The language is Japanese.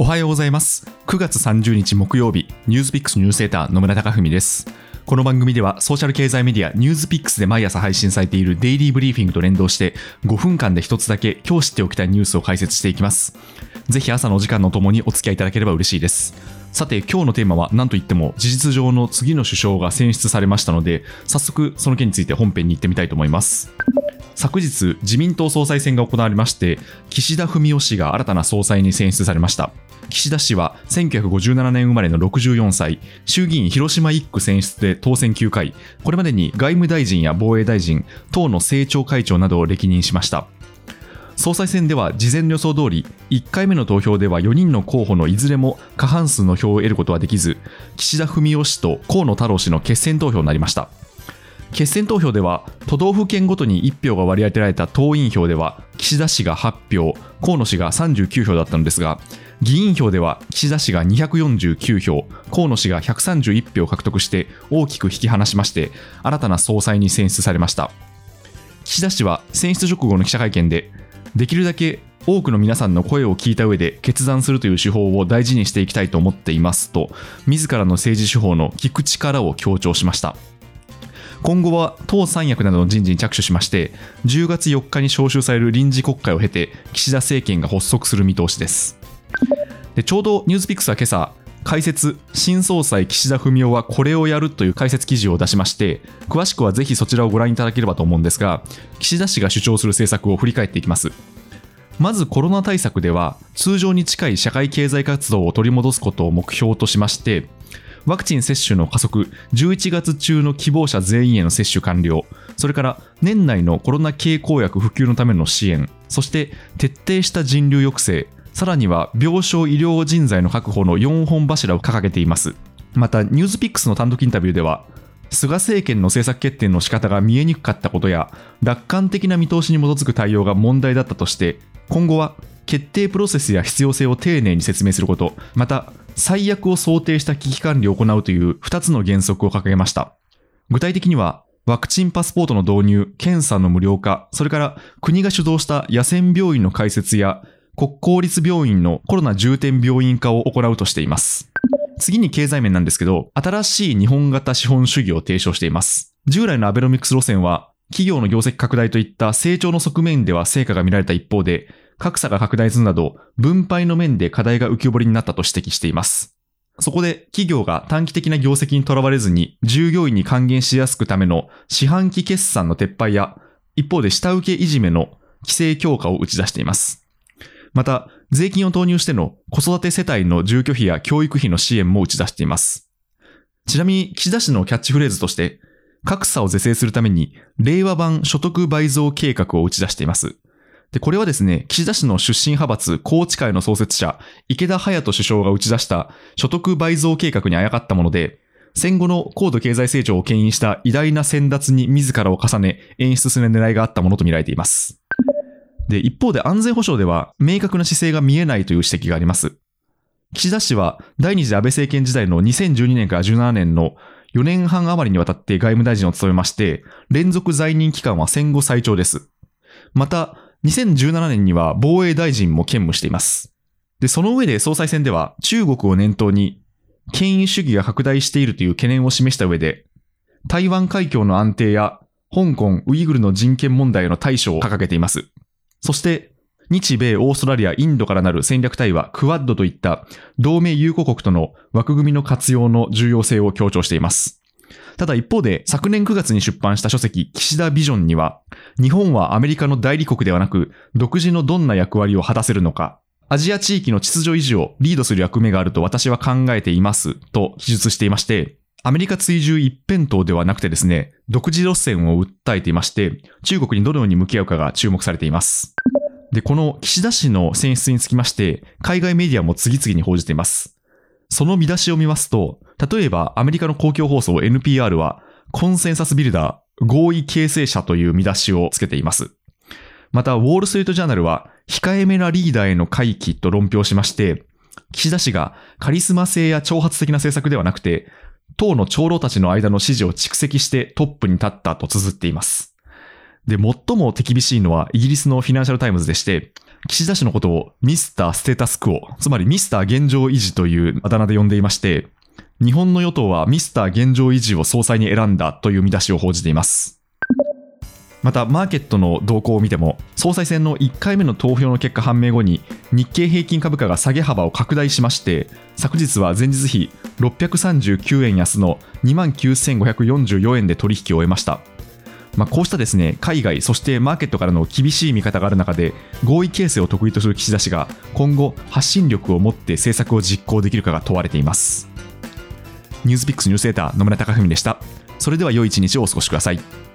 おはようございます。9月30日木曜日ニュースピックスニュースセーター野村貴文です。この番組ではソーシャル経済メディアニュースピックスで毎朝配信されているデイリーブリーフィングと連動して5分間で一つだけ今日知っておきたいニュースを解説していきます。ぜひ朝のお時間のともにお付き合いいただければ嬉しいです。さて今日のテーマは何といっても事実上の次の首相が選出されましたので早速その件について本編に行ってみたいと思います。昨日自民党総裁選が行われまして岸田文雄氏が新たな総裁に選出されました岸田氏は1957年生まれの64歳、衆議院広島1区選出で当選9回、これまでに外務大臣や防衛大臣、党の政調会長などを歴任しました。総裁選では事前予想通り、1回目の投票では4人の候補のいずれも過半数の票を得ることはできず、岸田文雄氏と河野太郎氏の決選投票になりました。決選投票では都道府県ごとに1票が割り当てられた党員票では岸田氏が8票河野氏が39票だったのですが議員票では岸田氏が249票河野氏が131票獲得して大きく引き離しまして新たな総裁に選出されました。岸田氏は選出直後の記者会見でできるだけ多くの皆さんの声を聞いた上で決断するという手法を大事にしていきたいと思っていますと自らの政治手法の聞く力を強調しました。今後は党三役などの人事に着手しまして10月4日に召集される臨時国会を経て岸田政権が発足する見通しです。でちょうどニュースピックスは今朝解説新総裁岸田文雄はこれをやるという解説記事を出しまして詳しくはぜひそちらをご覧いただければと思うんですが岸田氏が主張する政策を振り返っていきます。まずコロナ対策では通常に近い社会経済活動を取り戻すことを目標としましてワクチン接種の加速、11月中の希望者全員への接種完了、それから年内のコロナ経口薬普及のための支援、そして徹底した人流抑制、さらには病床医療人材の確保の4本柱を掲げています。また、ニュースピックスの単独インタビューでは、菅政権の政策決定の仕方が見えにくかったことや、楽観的な見通しに基づく対応が問題だったとして、今後は決定プロセスや必要性を丁寧に説明すること、また最悪を想定した危機管理を行うという2つの原則を掲げました。具体的には、ワクチンパスポートの導入、検査の無料化、それから国が主導した野戦病院の開設や国公立病院のコロナ重点病院化を行うとしています。次に経済面なんですけど、新しい日本型資本主義を提唱しています。従来のアベノミクス路線は、企業の業績拡大といった成長の側面では成果が見られた一方で、格差が拡大するなど、分配の面で課題が浮き彫りになったと指摘しています。そこで企業が短期的な業績にとらわれずに従業員に還元しやすくための四半期決算の撤廃や、一方で下請けいじめの規制強化を打ち出しています。また、税金を投入しての子育て世帯の住居費や教育費の支援も打ち出しています。ちなみに岸田氏のキャッチフレーズとして、格差を是正するために令和版所得倍増計画を打ち出しています。で、これはですね、岸田氏の出身派閥、宏池会の創設者、池田隼人首相が打ち出した所得倍増計画にあやかったもので、戦後の高度経済成長を牽引した偉大な先達に自らを重ね、演出する狙いがあったものとみられています。で、一方で安全保障では明確な姿勢が見えないという指摘があります。岸田氏は第二次安倍政権時代の2012年から17年の4年半余りにわたって外務大臣を務めまして、連続在任期間は戦後最長です。また、2017年には防衛大臣も兼務しています。で、その上で総裁選では中国を念頭に権威主義が拡大しているという懸念を示した上で、台湾海峡の安定や香港、ウイグルの人権問題への対処を掲げています。そして、日米、オーストラリア、インドからなる戦略対話、クワッドといった同盟友好国との枠組みの活用の重要性を強調しています。ただ一方で、昨年9月に出版した書籍、岸田ビジョンには、日本はアメリカの代理国ではなく、独自のどんな役割を果たせるのか、アジア地域の秩序維持をリードする役目があると私は考えていますと記述していまして、アメリカ追従一辺倒ではなくてですね、独自路線を訴えていまして、中国にどのように向き合うかが注目されています。で、この岸田氏の選出につきまして、海外メディアも次々に報じています。その見出しを見ますと、例えばアメリカの公共放送 NPR は、 consensus builder、合意形成者という見出しをつけています。また、ウォールストリートジャーナルは、控えめなリーダーへの回帰と論評しまして、岸田氏がカリスマ性や挑発的な政策ではなくて、党の長老たちの間の支持を蓄積してトップに立ったと綴っています。で、最も手厳しいのはイギリスのフィナンシャルタイムズでして、岸田氏のことをミスターステータスクオ、つまりミスター現状維持というあだ名で呼んでいまして、日本の与党はミスター現状維持を総裁に選んだという見出しを報じています。また、マーケットの動向を見ても、総裁選の1回目の投票の結果判明後に、日経平均株価が下げ幅を拡大しまして、昨日は前日比639円安の2万9544円で取引を終えました。まあ、こうしたですね海外、そしてマーケットからの厳しい見方がある中で、合意形成を得意とする岸田氏が、今後、発信力を持って政策を実行できるかが問われています。ニュースピックスニュースエーター野村貴文でした。それでは良い一日をお過ごしください。